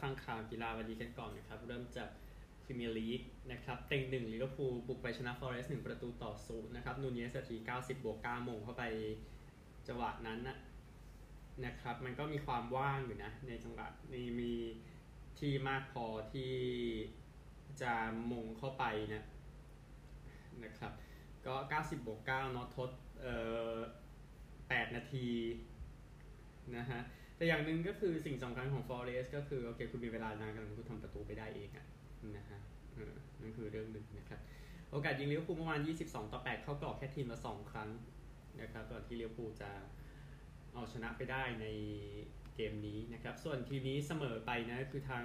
ฟังข่าวกีฬาวันนี้กันก่อนนะครับ เริ่มจากพรีเมียร์ลีกนะครับเต็งหนึ่งลิเวอร์พูลบุกไปชนะฟอเรสต์หนึ่งประตูต่อศูนย์นะครับนูนเญซนาที90บวก9โหม่งเข้าไปจังหวะนั้นนะนะครับ มันก็มีความว่างอยู่นะ ในจังหวะนี้มีที่มากพอที่จะโหม่งเข้าไปนะนะครับ ก็ 90 บวก9นะทดเอ่อ8นาทีนะฮะ แต่อย่างหนึ่งก็คือสิ่งสำคัญของ Forest ก็คือโอเคคุณมีเวลานานกันคุณทำประตูไปได้เองอะนะฮะนั่นคือเรื่องหนึ่งนะครับ โอกาสยิงลิเวอร์พูลเมื่อวาน 22 ต่อ 8 เข้ากรอบแค่ทีมละ 2 ครั้งนะครับก่อนที่ลิเวอร์พูลจะเอาชนะไปได้ในเกมนี้นะครับ ส่วนทีมนี้เสมอไปนะคือทาง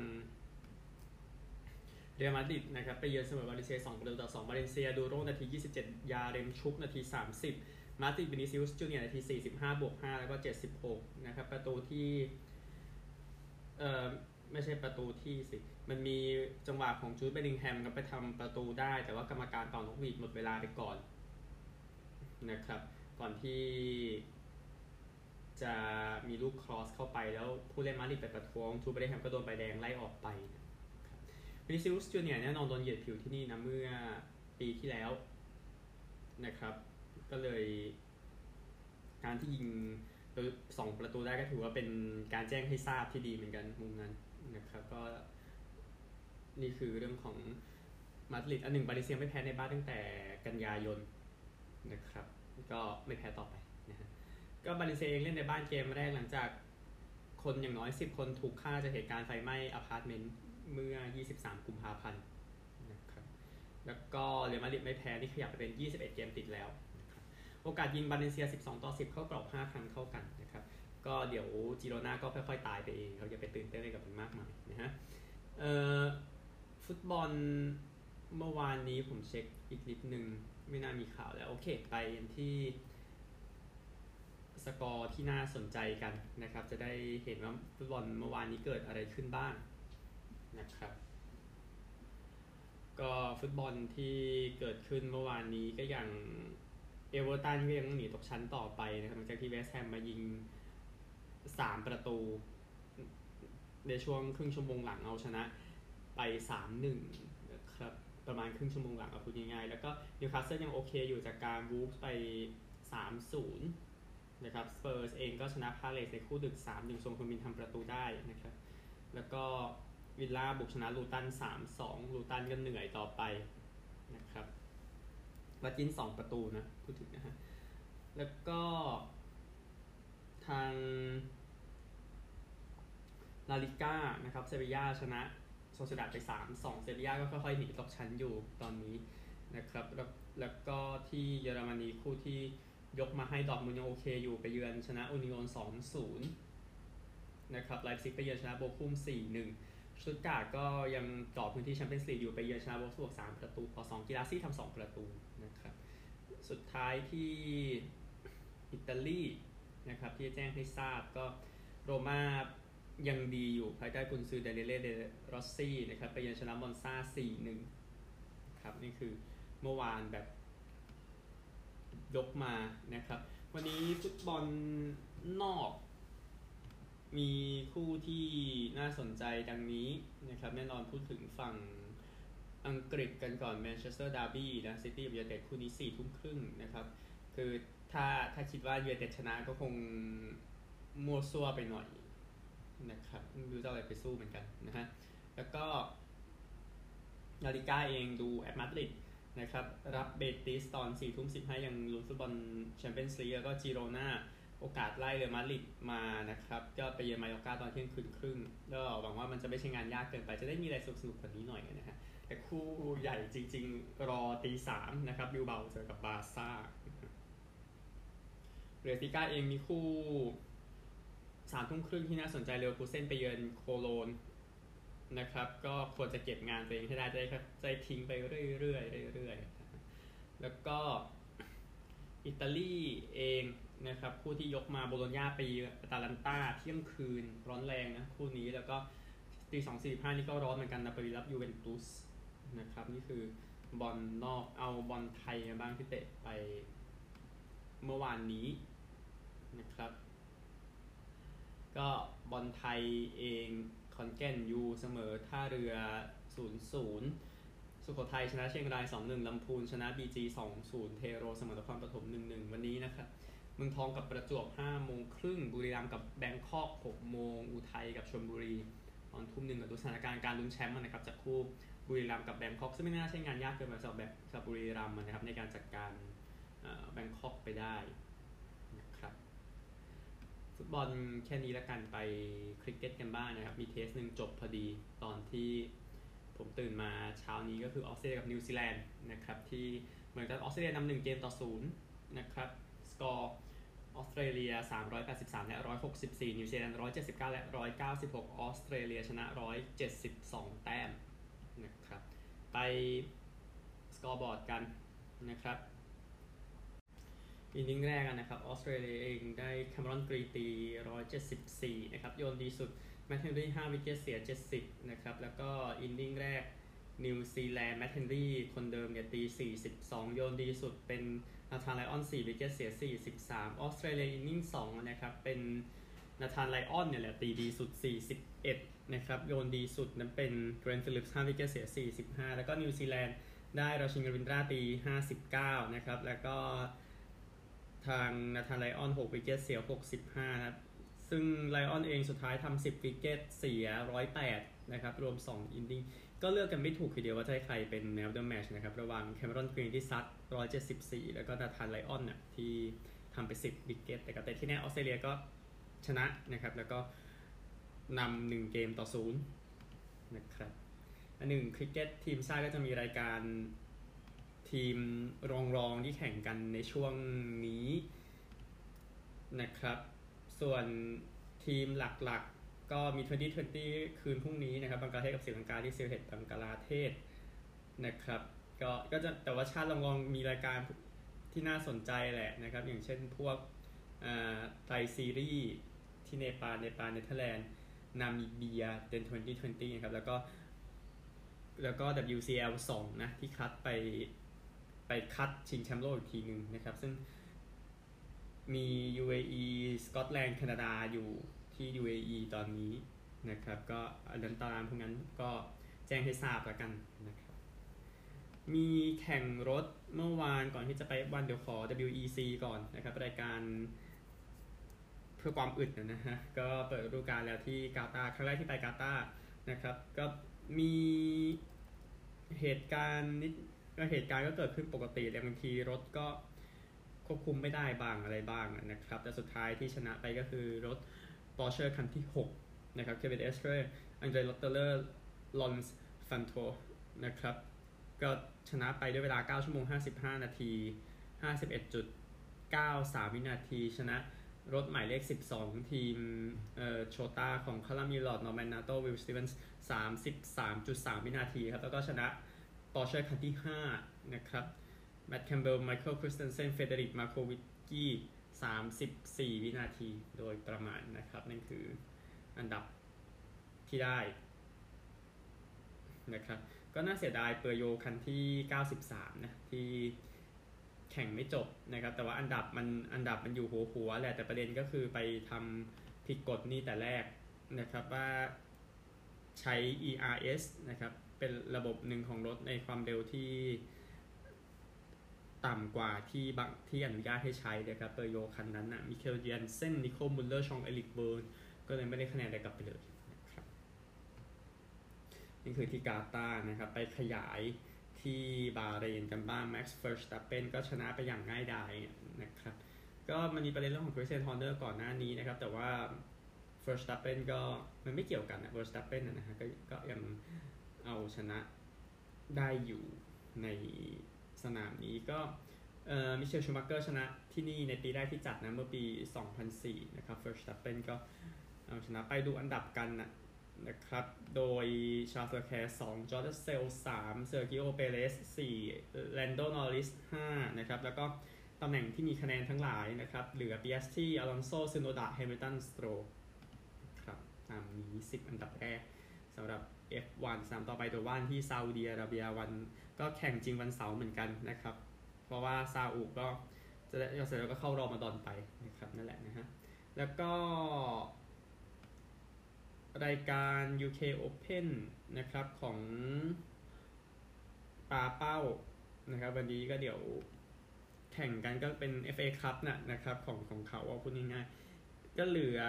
เรอัลมาดริดนะครับไปเยือนเสมอบาเลนเซีย2ประตูต่อ2บาเลนเซียดูโรนาที 27 ยาเรมชุกนาที 30 มาดริดวินิซิอุสจูเนียร์นาที 45 บวก 5 แล้วก็ 76 นะครับ ประตูที่เอ่อไม่ใช่ประตูที่สิ มันมีจังหวะของจูดเบลลิงแฮมก็ไปทำประตูได้ แต่ว่ากรรมการเป่านกหวีดหมดเวลาไปก่อนนะครับ ก่อนที่จะมีลูกครอสเข้าไปแล้วผู้เล่นมาดริดไปประท้วงจูดเบลลิงแฮมก็โดนใบแดงไล่ออกไปนะครับวินิซิอุสจูเนียร์แน่นอนโดนเหยียดผิวที่นี่นะเมื่อปีที่แล้วนะครับ ก็เลย การที่ยิงสองประตูได้ก็ถือว่าเป็นการแจ้งให้ทราบที่ดีเหมือนกันมุมนั้นนะครับ ก็ นี่คือเรื่องของมาดริดอันหนึ่งบาเลนเซียไม่แพ้ในบ้านตั้งแต่กันยายนนะครับ ก็ไม่แพ้ต่อไปนะฮะก็บาเลนเซียเองเล่นในบ้านเกมแรกหลังจากคนอย่างน้อย 10 คนถูกฆ่าจากเหตุการณ์ไฟไหม้อพาร์ตเมนต์เมื่อ 23 กุมภาพันธ์นะครับแล้วก็เรอัลมาดริดไม่แพ้นี่ขยับไปเป็น 21 เกมติดแล้ว โอกาสยิงบาเลนเซีย 12 ต่อ 10 เข้ากรอบ 5 ครั้งเท่ากันนะครับ ก็เดี๋ยวจิโรนาก็ค่อยๆ ตายไปเองเขาอย่าไปตื่นเต้นอะไรกับมันมากมายนะฮะเอ่อฟุตบอลเมื่อวานนี้ผมเช็คอีกนิดนึง ไม่น่ามีข่าวแล้ว โอเค ไปที่สกอร์ที่น่าสนใจกันนะครับ จะได้เห็นว่าฟุตบอลเมื่อวานนี้เกิดอะไรขึ้นบ้างนะครับ ก็ฟุตบอลที่เกิดขึ้นเมื่อวานนี้ก็อย่าง เอเวอร์ตันก็ยังหนีตกชั้นต่อไปนะครับหลังจากที่เวสต์แฮมมายิง3ประตู ในช่วงครึ่งชั่วโมงหลังเอาชนะไป3-1นะครับประมาณครึ่งชั่วโมงหลังเอาพูดง่ายๆแล้วก็นิวคาสเซิลยังโอเคอยู่จากการวูล์ฟส์ไป3-0นะครับสเปอร์สเองก็ชนะพาเลสในคู่ดึก3-1ทรงคุณมินทำประตูได้นะครับแล้วก็วิลล่าบุกชนะลูตัน3-2ลูตันก็เหนื่อยต่อไปนะครับ วัดยินสองประตูนะพูดถึงนะฮะ แล้วก็ทางลาลิก้านะครับเซบียาชนะโซเซดาไป 3 2 เซบียาก็ค่อยๆหนีตกชั้นอยู่ตอนนี้นะครับ แล้วแล้วก็ที่เยอรมนีคู่ที่ยกมาให้ดอร์ทมุนด์ยังโอเคอยู่ไปเยือนชนะอุนิโอน2-0นะครับไลป์ซิกไปเยือนชนะโบคุม4-1 ชตุทท์การ์ทก็ยังต่อพื้นที่แชมเปี้ยนส์ลีกอยู่ไปเยือนชนะโวล์ฟสบวร์ก3ประตูต่อ2กีราสซี่ทำ2ประตูนะครับ สุดท้ายที่อิตาลีนะครับที่แจ้งให้ทราบก็โรม่ายังดีอยู่ภายใต้กุนซือดานิเอเล่เดรอสซี่นะครับไปเยือนชนะมอนซา4-1ครับนี่คือเมื่อวานแบบยกมานะครับ วันนี้ฟุตบอลนอก มีคู่ที่น่าสนใจดังนี้นะครับแน่นอนพูดถึงฝั่งอังกฤษกันก่อนแมนเชสเตอร์ดาร์บี้นะซิตี้กับยูไนเต็ดคู่นี้สี่ทุ่มครึ่งนะครับ คือถ้าถ้าคิดว่ายูไนเต็ดชนะก็คงมั่วซั่วไปหน่อยนะครับไม่รู้จะอะไรไปสู้เหมือนกันนะฮะแล้วก็ลาลีกาเองดูแอตมาดริดนะครับ รับเบติสตอน4ทุ่ม15 ยังลุ้นฟุตบอลแชมเปี้ยนส์ลีกแล้วก็จิโรนา โอกาสไล่เรอัลมาดริดมานะครับ ก็ไปเยือนมายอร์กาตอนเที่ยงคืนครึ่งก็หวังว่ามันจะไม่ใช่งานยากเกินไป จะได้มีอะไรสนุกๆกว่านี้หน่อยนะฮะ แต่คู่ใหญ่จริง ๆ รอตีสามนะครับบิลเบาเจอกับบาร์ซ่าเรติก้าเองมีคู่สามทุ่มครึ่งที่น่าสนใจเรอัลคูเซนไปเยือนโคโลนนะครับ ก็ควรจะเก็บงานตัวเองให้ได้จะได้ใจทิ้งไปเรื่อยๆเรื่อยๆแล้วก็อิตาลีเอง นะครับคู่ที่ยกมาโบโลญญาไปอาตาลันตาเที่ยงคืนร้อนแรงนะคู่นี้แล้วก็ตีสองสี่ห้านี่ก็ร้อนเหมือนกันนาปรีรับยูเวนตุสนะครับนี่คือบอลนอกเอาบอลไทยมาบ้างที่เตะไปเมื่อวานนี้นะครับ ก็บอลไทยเองคอนแก่นยูเสมอท่าเรือ 0 0สุโขทัยชนะเชียงราย 2-1 ลำพูน ชนะ BG 2-0 เทโรเสมอนครปฐม 1-1 วันนี้นะครับ เมืองทองกับประจวบ5โมงครึ่งบุรีรัมย์กับแบงคอก6โมงอุทัยกับชลบุรีตอนทุ่มหนึ่งกับดูสถานการณ์การลุ้นแชมป์นะครับจากคู่บุรีรัมย์กับแบงคอกซึ่งไม่น่าใช่งานยากเกินไปสำหรับแบบสำหรับบุรีรัมย์นะครับในการจัดการแบงคอกไปได้นะครับฟุตบอลแค่นี้ละกันไปคริกเก็ตกันบ้างนะครับ มี test หนึ่งจบพอดีตอนที่ผมตื่นมาเช้านี้ก็คือออสเตรเลียกับนิวซีแลนด์นะครับที่เหมือนกับออสเตรเลียนำหนึ่งเกมต่อศูนย์นะครับสกอร์ ออสเตรเลีย 383 และ 164 นิวซีแลนด์ 179 และ 196 ออสเตรเลียชนะ 172 แต้มนะครับ ไป scoreboard กันนะครับ inning แรกนะครับ ออสเตรเลียเองได้แคเมรอนกรีนตี 174 นะครับ โยนดีสุด แมตต์เฮนรี่ 5 wicket เสีย 70 นะครับ แล้วก็ inning แรก นิวซีแลนด์แมตต์เฮนรี่คนเดิมเนี่ยตี 42 โยนดีสุดเป็นนาธานไลออน4 wicket เสีย 43 ออสเตรเลีย inning 2นะครับ เป็นนาธานไลออนเนี่ยแหละตีดีสุด 41 นะครับ โยนดีสุดนั้นเป็นเกล็นฟิลลิปส์5 wicket เสีย 45 แล้วก็นิวซีแลนด์ได้ราชินราวินดราตี 59 นะครับ แล้วก็ทางนาธานไลออน6 wicket เสีย 65 นะครับ ซึ่งไลออนเองสุดท้ายทำ10 wicket เสีย 108 นะครับ รวม 2 inning ก็เลือกกันไม่ถูกทีเดียวว่าจะให้ใครเป็น man of the match นะครับ ระหว่างแคเมรอนกรีนที่ซัด 174 แล้วก็นาธานไลออนเนี่ยที่ทำไป 10 wicket แต่ก็แต่ที่แน่ออสเตรเลียก็ชนะนะครับ แล้วก็นำหนึ่งเกมต่อศูนย์นะครับอันหนึ่งคริกเก็ตทีมชาติก็จะมีรายการทีมรองๆที่แข่งกันในช่วงนี้นะครับ ส่วนทีมหลักๆ ก็มี 2020 คืนพรุ่งนี้นะครับบังกลาเทศกับศรีลังกาที่ซิลเฮตบังกลาเทศนะครับก็ก็จะแต่ว่าชาติรองๆมีรายการที่น่าสนใจแหละนะครับ อย่างเช่นพวก tri-series ที่เนปาลเนปาลเนเธอร์แลนด์นามิเบียเล่น2020นะครับแล้วก็แล้วก็ WCL 2 นะที่คัดไปไปคัดชิงแชมป์โลกอีกทีหนึ่งนะครับ ซึ่งมี UAE สกอตแลนด์แคนาดาอยู่ ที่ UAE ตอนนี้นะครับก็อันนั้นตารางพวกนั้นก็แจ้งให้ทราบแล้วกันนะครับมีแข่งรถเมื่อวานก่อนที่จะไปวันเดี๋ยวขอ WEC ก่อนนะครับรายการเพื่อความอึดนะฮะก็เปิดฤดูกาลแล้วที่กาตาร์ครั้งแรกที่ไปกาตาร์นะครับก็มีเหตุการณ์นิดเหตุการณ์ก็เกิดขึ้นปกติแต่บางทีรถก็ควบคุมไม่ได้บ้างอะไรบ้างนะครับ แต่สุดท้ายที่ชนะไปก็คือรถ Porsche คันที่ 6 นะครับ เควินเอสเตรอังเดรลอตเตอเรอร์ลอเรนส์ฟันโธร์นะครับ ก็ชนะไปด้วยเวลา 9 ชั่วโมง 55 นาที 51.93 วินาที ชนะรถหมายเลข 12 ทีมเอ่อโจต้าของคัลลัมไอล็อตต์นอร์แมนนาโตวิลสตีเวนส์33.3 วินาทีครับ แล้วก็ชนะ Porsche คันที่ 5 นะครับแมตต์แคมป์เบลล์ไมเคิลคริสเตนเซนเฟรเดอริกมาโควิกกีกี้ 34 วินาทีโดยประมาณนะครับ นั่นคืออันดับที่ได้นะครับก็น่าเสียดายเปอร์โยคันที่ 93 นะ ที่แข่งไม่จบนะครับ แต่ว่าอันดับมันอันดับมันอยู่หัวหัวแหละแต่ประเด็นก็คือไปทำผิดกฎนี่แต่แรกนะครับว่าใช้ ERS นะครับ เป็นระบบหนึ่งของรถในความเร็วที่ ต่ำกว่าที่บางที่อนุญาตให้ใช้นะครับเปอโยต์คันนั้นนะมิเคลเจนเซนนิโคลมุลเลอร์ฌองเอริกแวร์ญก็เลยไม่ได้คะแนนได้กลับไปเลยนะครับนี่คือที่กาตาร์นะครับไปขยายที่บาเรนกันบ้างแม็กซ์เฟิร์สตัปเปนก็ชนะไปอย่างง่ายดายนะครับก็มันมีประเด็นเรื่องของคริสเตียนฮอร์เนอร์ก่อนหน้านี้นะครับ แต่ว่าเฟิร์สตัปเปนก็มันไม่เกี่ยวกันนะเฟิร์สตัปเปนนะฮะก็ก็ยังเอาชนะได้อยู่ใน สนามนี้ก็มิเชลชูมักเกอร์ชนะที่นี่ในปีแรกที่จัดนะเมื่อปี 2004 นะครับเฟิร์สตัปเปนก็เอาชนะไปดูอันดับกันนะนะครับ โดยชาร์ลส์เลอแคลร์2จอร์จรัสเซลล์3เซอร์กิโอเปเรส4แลนโดนอริส5นะครับ แล้วก็ตำแหน่งที่มีคะแนนทั้งหลายนะครับ เหลือปิแอสตรีอลอนโซซึโนดาแฮมิลตันสโตรลล์ครับตามนี้ 10 อันดับแรกสำหรับ F1 สนามต่อไปตัวว่านที่ซาอุดีอาระเบียวัน ก็แข่งจริงวันเสาร์เหมือนกันนะครับ เพราะว่าซาอุก็จะได้เสร็จแล้วก็เข้ารอมาดอนไปนะครับนั่นแหละนะฮะแล้วก็ รายการ UK Open นะครับของปาเป้านะครับ วันนี้ก็เดี๋ยวแข่งกันก็เป็น FA Cup นะนะครับ ของของเขาว่าพูดง่ายๆก็เหลือ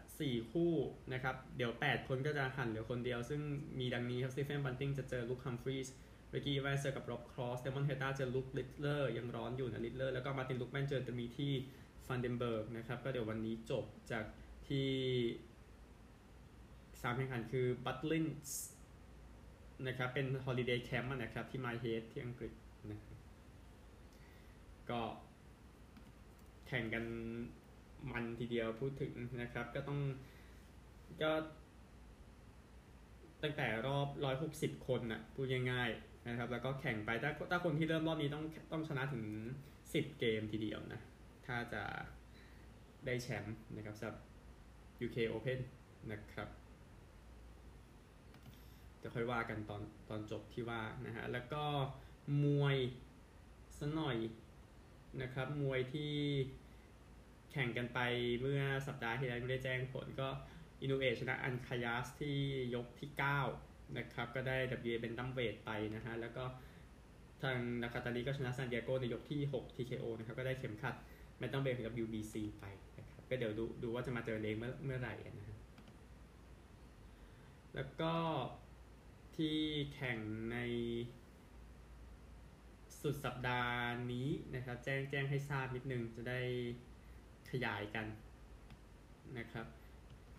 4 คู่นะครับ เดี๋ยว 8 คนก็จะหั่นเหลือคนเดียว ซึ่งมีดังนี้ครับสตีเฟนบันติงจะเจอลุคฮัมฟรีส์ ริกกี้อีแวนส์กับร็อบครอสเดมอนเฮต้าเจอลุคลิตเลอร์ยังร้อนอยู่นะลิตเลอร์แล้วก็มาตินลูกแมนเจอดิมิทรีฟันเดนเบิร์กนะครับก็เดี๋ยววันนี้จบจากที่สนามแข่งขันคือบัตลินส์นะครับเป็น holiday camp นะครับที่ไมน์เฮดที่อังกฤษนะครับก็แข่งกันมันทีเดียวพูดถึงนะครับ ก็ต้องก็ตั้งแต่รอบ 160 คนนะพูดง่ายๆ นะครับแล้วก็แข่งไปถ้าถ้าคนที่เริ่มรอบนี้ต้องต้องชนะถึง 10 เกมทีเดียวนะ ถ้าจะได้แชมป์นะครับสำหรับ UK Open นะครับจะค่อยว่ากันตอนตอนจบที่ว่านะฮะแล้วก็มวยสหน่อยนะครับมวยที่แข่งกันไปเมื่อสัปดาห์ที่แล้วไม่ได้แจ้งผลก็อินูเอชนะอันคายาสที่ยกที่ 9 นะครับก็ได้ WA เป็นตัมเวทไปนะฮะแล้วก็ทางนาคาตาลีก็ชนะซานเดียโกในยกที่ 6 TKO นะครับก็ได้เข็มขัดแมตตัมเวทของ WBC ไปนะครับก็เดี๋ยวดูดูว่าจะมาเจอเลงเมื่อเมื่อไหร่นะฮะแล้วก็ที่แข่งในสุดสัปดาห์นี้นะครับแจ้งแจ้งให้ทราบนิดนึงจะได้ขยายกันนะครับ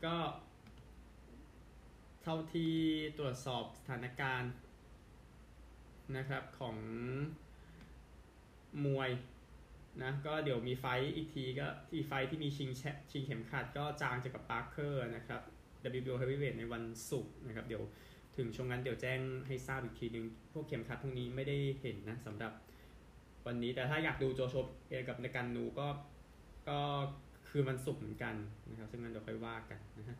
ก็ ท่าที่ตรวจสอบสถานการณ์นะครับของมวยนะก็เดี๋ยวมีไฟอีกทีก็ที่ไฟที่มีชิงแชชิงเข็มขัดก็จางจากกับปาร์เกอร์นะครับ WBO Heavyweight ในวันศุกร์นะครับ เดี๋ยวถึงช่วงนั้นเดี๋ยวแจ้งให้ทราบอีกทีนึง พวกเข็มขัดพวกนี้ไม่ได้เห็นนะสำหรับวันนี้แต่ถ้าอยากดูโจโชเอกับในการนูก็ก็คือมันศุกร์เหมือนกันนะครับ ซึ่งนั้นเดี๋ยวค่อยว่ากันนะฮะ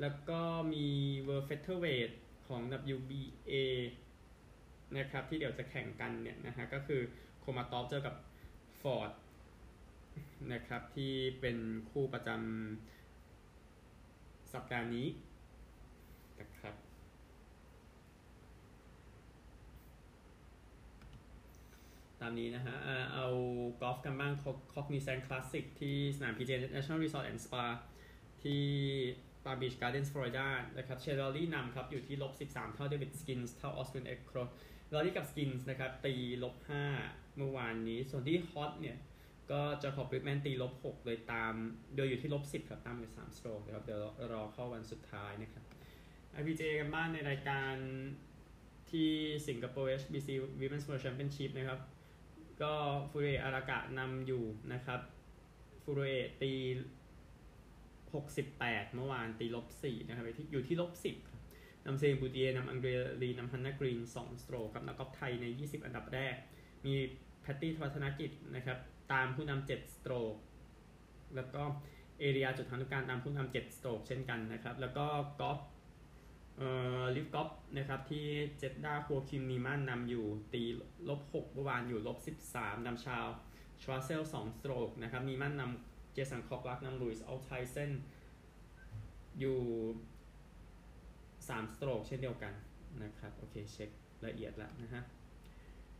แล้วก็มี World Featherweight ของ WBA นะครับที่เดี๋ยวจะแข่งกันเนี่ยนะฮะก็คือโคมาตอฟเจอกับฟอร์ดนะครับที่เป็นคู่ประจำสัปดาห์นี้นะครับตามนี้นะฮะเอากอล์ฟกันบ้าง Cognizant Classic ที่สนาม PGA National Resort and Spa ที่ ปาล์มบีชการ์เดนส์ฟลอริดานะครับเชนโลว์รีนำครับอยู่ที่ลบ 13 เท่าเดวิดสกินส์เท่าออสตินเอ็กโครตลอรี่กับสกินส์นะครับตีลบ 5 เมื่อวานนี้ ส่วนที่ฮอตเนี่ยก็จะขอบริกแมนตีลบ6เลยตาม โดยอยู่ที่ลบ 10 ครับ ตามไป3สโตรกนะครับเดี๋ยวรอเข้าวันสุดท้ายนะครับ IPJ กันบ้านในรายการที่สิงคโปร์ HBC Women's World Championship นะครับ ก็ฟูเรอารากะนำอยู่นะครับฟูเรตี 68 เมื่อวานตีลบ4นะครับอยู่ที่ลบ 10ครับนำเซลีนบูติเยร์นำอังเดรีนำฮันนากรีน 2 stroke ครับนักกอล์ฟไทยใน 20 อันดับแรก มีแพตตี้ธวัฒนกิจนะครับตามผู้นำ7 stroke แล้วก็เอรียาจุฑานุกาลตามผู้นำ7 stroke เช่นกันนะครับ แล้วก็กอล์ฟเอ่อ LIV Golf นะครับที่เจดดาห์โฮอาคินนีมันนำอยู่ที่ลบ6เมื่อวานอยู่ลบ 13นำชาร์ลชวาร์ตเซล2 stroke นะครับนีมันนำ เจสันโคแครกนำลูอิสอูสต์ไฮเซนอยู่ 3 stroke เช่นเดียวกันนะครับ โอเคเช็คละเอียดแล้วนะฮะ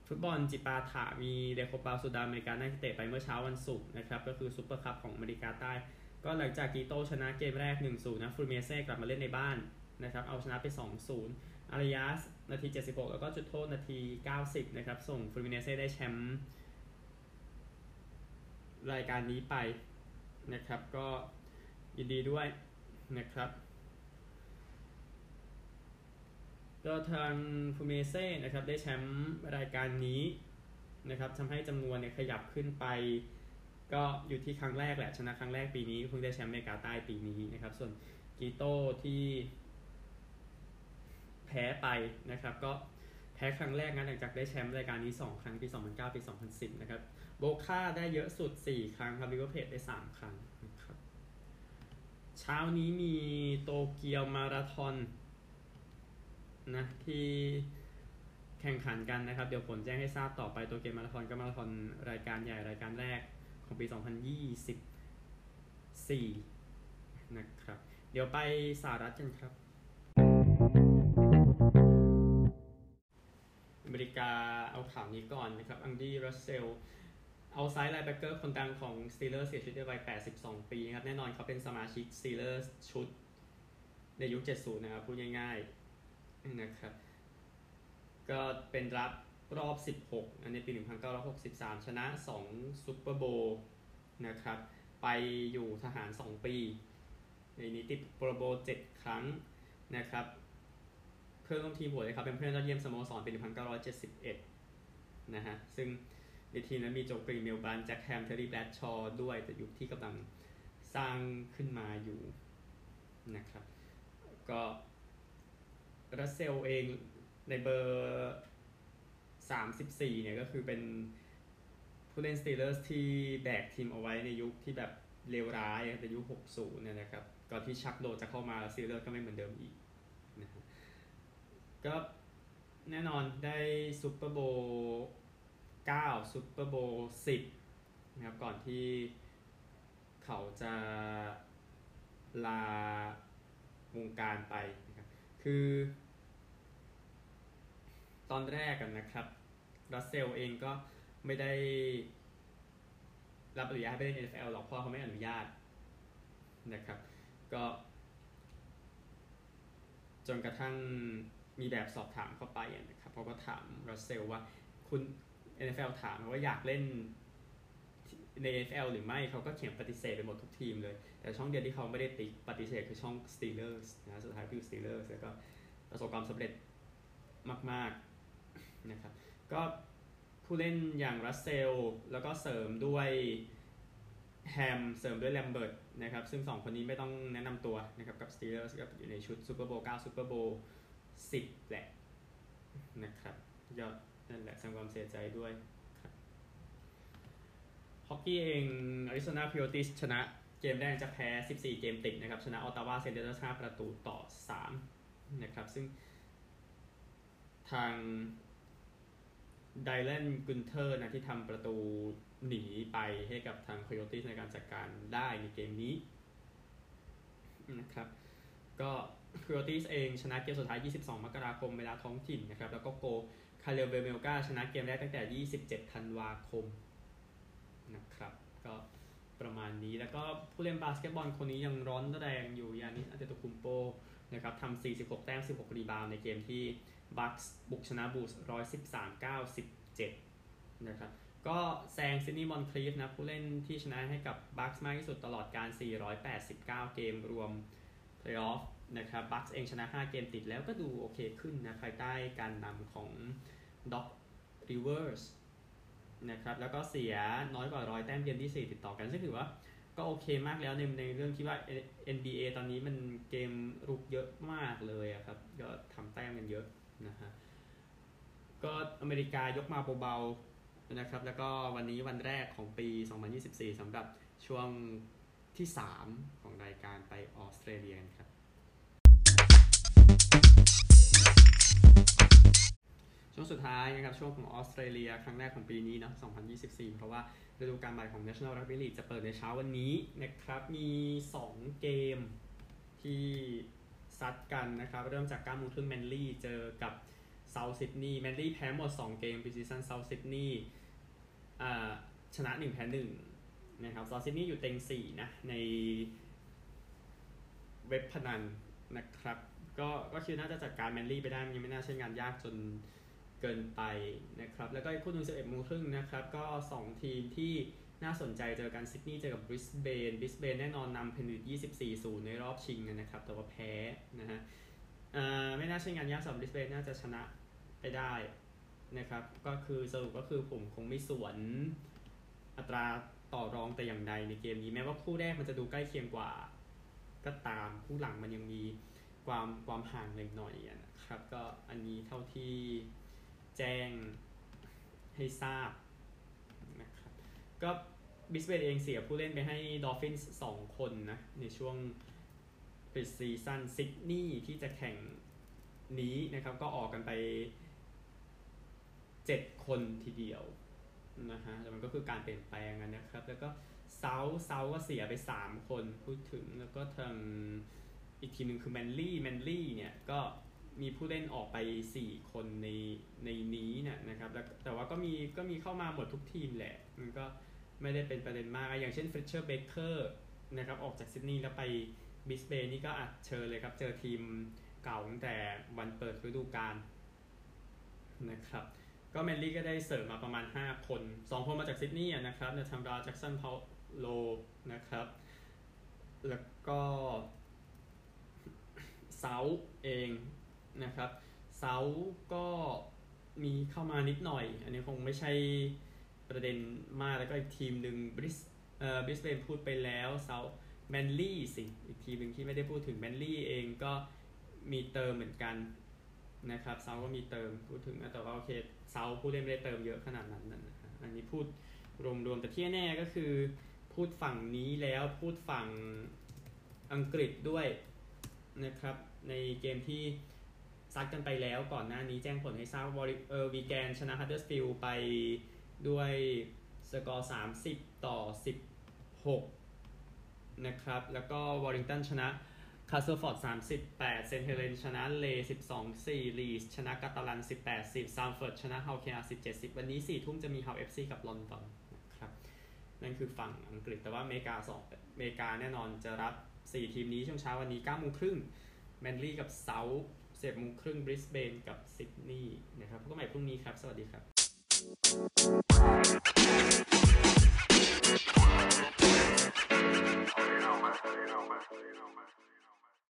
ฟุตบอลจิปาถามี Recopa Sudamericana เตะไปเมื่อเช้าวันศุกร์นะครับ ก็คือซุปเปอร์คัพของอเมริกาใต้ ก็หลังจากกีโตชนะเกมแรก 1-0 นะฟลูมิเนนเซ่กลับมาเล่นในบ้านนะครับ เอาชนะไป 2-0 อาเรียส นาที 76 แล้วก็จุดโทษนาที 90 นะครับ ส่งฟลูมิเนนเซ่ได้แชมป์รายการนี้ไป นะครับ ก็ยินดีด้วยนะครับก็ทางฟูเมเซ่นะครับได้แชมป์รายการนี้นะครับทำให้จำนวนเนี่ยขยับขึ้นไป ก็อยู่ที่ครั้งแรกแหละชนะครั้งแรกปีนี้เพิ่งได้แชมป์เมกาใต้ปีนี้นะครับ ส่วนกีโต้ที่แพ้ไปนะครับ ก็ แพ้ครั้งแรกนะหลังจากได้แชมป์รายการนี้ 2 ครั้งปี 2009 ปี 2010 นะครับ โบค่าได้เยอะสุด 4 ครั้งครับริเวอร์เพจได้ 3 ครั้งนะครับเช้านี้มีโตเกียวมาราธอนนะที่แข่งขันกันนะครับ เดี๋ยวผลแจ้งให้ทราบต่อไปโตเกียวมาราธอนก็มาราธอนรายการใหญ่รายการแรกของปี 2024 นะครับ เดี๋ยวไปสหรัฐกันครับ เมริกาเอาข่าวนี้ก่อนนะครับอังดี้รัสเซล outside linebacker คนดังของสตีเลอร์เสียชีวิตในวัย 82 ปีนะครับแน่นอนเขาเป็นสมาชิกสตีเลอร์ชุด ในยุค 70 นะครับ พูดง่ายๆนะครับ ก็เป็นดราฟต์รอบ 16 อันในปี 1963 ชนะ 2ซูเปอร์โบว์นะครับ ไปอยู่ทหาร 2 ปี ในนี้ติด Pro Bowl 7 ครั้งนะครับ เพื่อนร่วมทีมโหวตเลยครับ เป็นเพื่อนยอดเยี่ยมสโมสรปี1971 นะฮะ ซึ่งในทีมนั้นมีโจกรีนเมลบลันท์แจ็คแฮมเทอร์รี่แบรดชอว์ด้วย แต่ยุคที่กำลังสร้างขึ้นมาอยู่นะครับ ก็รัสเซลเองในเบอร์ 34 เนี่ยก็คือเป็นผู้เล่นสตีเลอร์สที่แบกทีมเอาไว้ในยุคที่แบบเลวร้ายในยุค 60 เนี่ยนะครับ ก่อนที่ชักนอลล์จะเข้ามาสตีเลอร์ก็ไม่เหมือนเดิมอีก ก็แน่นอนได้ซูเปอร์โบว์9ซูเปอร์โบว์10นะครับก่อนที่เขาจะลาวงการไปนะครับคือ ตอนแรกกันนะครับรัสเซลเองก็ไม่ได้รับอนุญาตให้ไปเล่น NFL หรอกเพราะเขาไม่อนุญาตนะครับ ก็ จนกระทั่ง มีแบบสอบถามเข้าไปนะครับเขาก็ถามรัสเซลว่าคุณ NFL ถามว่าอยากเล่นใน NFL หรือไม่เขาก็เขียนปฏิเสธไปหมดทุกทีมเลย แต่ช่องเดียวที่เขาไม่ได้ติปฏิเสธคือช่อง Steelers นะสุดท้ายคือ Steelers แล้วก็ประสบความสำเร็จมาก ๆ นะครับ ก็ผู้เล่นอย่างรัสเซลแล้วก็เสริมด้วยแฮมเสริมด้วยแลมเบิร์ตนะครับ ซึ่ง 2 คนนี้ไม่ต้องแนะนำตัวนะครับ กับ Steelers กับอยู่ในชุด Super Bowl 9 Super Bowl 10แหละนะครับยอดนั่นแหละแสดงความเสียใจด้วยฮอกกี้เองอาริโซนาพิโอติสชนะเกมแรกจะแพ้ 14 เกมติดนะครับ ชนะออตตาวาเซนเดอร์5ประตูต่อ 3 นะครับ ซึ่งทางไดเลนกุนเทอร์นะที่ทำประตูหนีไปให้กับทางคโ o ติสในการจัดการได้ในเกมนี้นะครับ ก็ ค o โ o ติสเองชนะเกมสุดท้าย 22 มกราคมเวลาท้องถิ่นนะครับ แล้วก็โกคาเรลเบเมลกาชนะเกมแรกตั้งแต่ 27 ธันวาคมนะครับ ก็ประมาณนี้ แล้วก็ผู้เล่นบาสเกตบอลคนนี้ยังร้อนแรงอยู่ยานิสอันเตโตคุมโปนะครับทำ 46 แต้ม 16 rebound ในเกมที่บัคส์บุกชนะบูลส์113 97 นะครับ ก็แซงซิดนีย์มอนครีฟนะ ผู้เล่นที่ชนะให้กับบัคส์มากที่สุดตลอดกาล 489 เกมรวมเพลย์ออฟ นะครับบัคส์เองชนะ 5 เกมติดแล้วก็ดูโอเคขึ้นนะภายใต้การนำของด็อกริเวอร์สนะครับแล้วก็เสียน้อยกว่าร้อยแต้มเกมที่ 4 ติดต่อกันซึ่งถือว่าก็โอเคมากแล้วในในเรื่องที่ว่า NBA ตอนนี้มันเกมรุกเยอะมากเลยครับก็ทำแต้มกันเยอะนะฮะก็อเมริกายกมาเบาๆนะครับแล้วก็วันนี้วันแรกของปี 2024สำหรับช่วงที่ 3 ของรายการไปออสเตรเลียครับ ช่วงสุดท้ายนะครับช่วงของออสเตรเลียครั้งแรกของปีนี้เนาะ 2024 เพราะว่าฤดูกาลใหม่ของ National Rugby League จะเปิดในเช้าวันนี้นะครับ มี 2 เกมที่ซัดกันนะครับ เริ่มจาก9โมงครึ่งแมนลี่เจอกับเซาท์ซิดนีย์แมนลี่แพ้หมด 2 เกม pre-season เซาท์ซิดนีย์ชนะ 1 แพ้1นะครับเซาท์ซิดนีย์อยู่เต็ง 4 นะ ในเว็บพนันนะครับ ก็ก็คิดน่าจะจัดการแมนลี่ไปได้มันยังไม่น่าใช้งานยากจน เกินไปนะครับ แล้วก็คู่หนึ่ง11โมงครึ่งนะครับ ก็ 2 ทีมที่น่าสนใจเจอกันซิดนีย์เจอกับบริสเบนบริสเบนแน่นอนนำเพนริธ24-0 ในรอบชิงนะครับ แต่ว่าแพ้นะฮะไม่น่าใช่งานยากสำหรับบริสเบนน่าจะชนะไปได้นะครับ ก็คือสรุปก็คือผมคงไม่สวนอัตราต่อรองแต่อย่างใดในเกมนี้ แม้ว่าคู่แรกมันจะดูใกล้เคียงกว่า ก็ตามคู่หลังมันยังมีความความห่างเล็กหน่อยนะครับ ก็อันนี้เท่าที่ แจ้งให้ทราบนะครับก็บริสเบนเองเสียผู้เล่นไปให้ดอฟฟินส์สองคนนะ ในช่วงปิด season ซิดนีย์ที่จะแข่งนี้นะครับ ก็ออกกันไป 7 คนทีเดียวนะฮะแต่มันก็คือการเปลี่ยนแปลงนะครับ แล้วก็เซาเซาก็เสียไป 3 คนพูดถึงแล้วก็ทางอีกทีหนึ่งคือแมนลี่แมนลี่เนี่ยก็ มีผู้เล่นออกไป 4 คนในในนี้เนี่ยนะครับแล้วแต่ว่าก็มีก็มีเข้ามาหมดทุกทีมแหละ มันก็ไม่ได้เป็นประเด็นมาก อย่างเช่นฟ r ชเชอร์เบเกอร์นะครับออกจากซิดนีย์แล้วไปบิสเบย์นี่ก็อัดเชิญเลยครับ เจอทีมเก่าตั้งแต่วันเปิดฤดูกาลนะครับก็แมนลี่ก็ได้เสริมมาประมาณ 5 คน 2 คนมาจากซิดนีย์นะครับเนทัมราแจ็กสันพาโลนะครับ แล้วก็เซาเอง นะครับเซาก็มีเข้ามานิดหน่อย อันนี้คงไม่ใช่ประเด็นมากแล้วก็อีกทีมหนึ่งบริสเอ่อบริสเบนพูดไปแล้วเซาแมนลี่สิอีกทีมหนึ่งที่ไม่ได้พูดถึงแมนลี่เองก็มีเติมเหมือนกันนะครับเซาก็มีเติมพูดถึงแต่ว่าโอเคเซาผู้เล่นไม่ได้เติมเยอะขนาดนั้นนะอันนี้พูดรวมๆแต่ที่แน่ก็คือพูดฝั่งนี้แล้วพูดฝั่งอังกฤษด้วยนะครับในเกมที่ ซัดกันไปแล้วก่อนหน้านี้แจ้งผลให้ทราบว่าเออวีแกนชนะฮัดเดอร์สฟิลด์ไปด้วยสกอร์ 30 ต่อ 16 นะครับ แล้วก็วอริงตันชนะคาสเซิลฟอร์ด38 เซนเทเลนชนะเล12 4 ลีสชนะกาตาลัน 18 10ซามเฟิร์ดชนะเฮาเคีย17 10 วันนี้ 4 ทุ่มจะมีเฮาเอฟซีกับลอนดอนนะครับ นั่นคือฝั่งอังกฤษแต่ว่าอเมริกา2อเมริกาแน่นอนจะรับ 4 ทีมนี้ช่วงเช้าวันนี้9โมงครึ่งแมนลี่กับเซาท์ เจ็ดโมงครึ่งบริสเบนกับซิดนีย์นะครับพบกันใหม่พรุ่งนี้ครับ สวัสดีครับ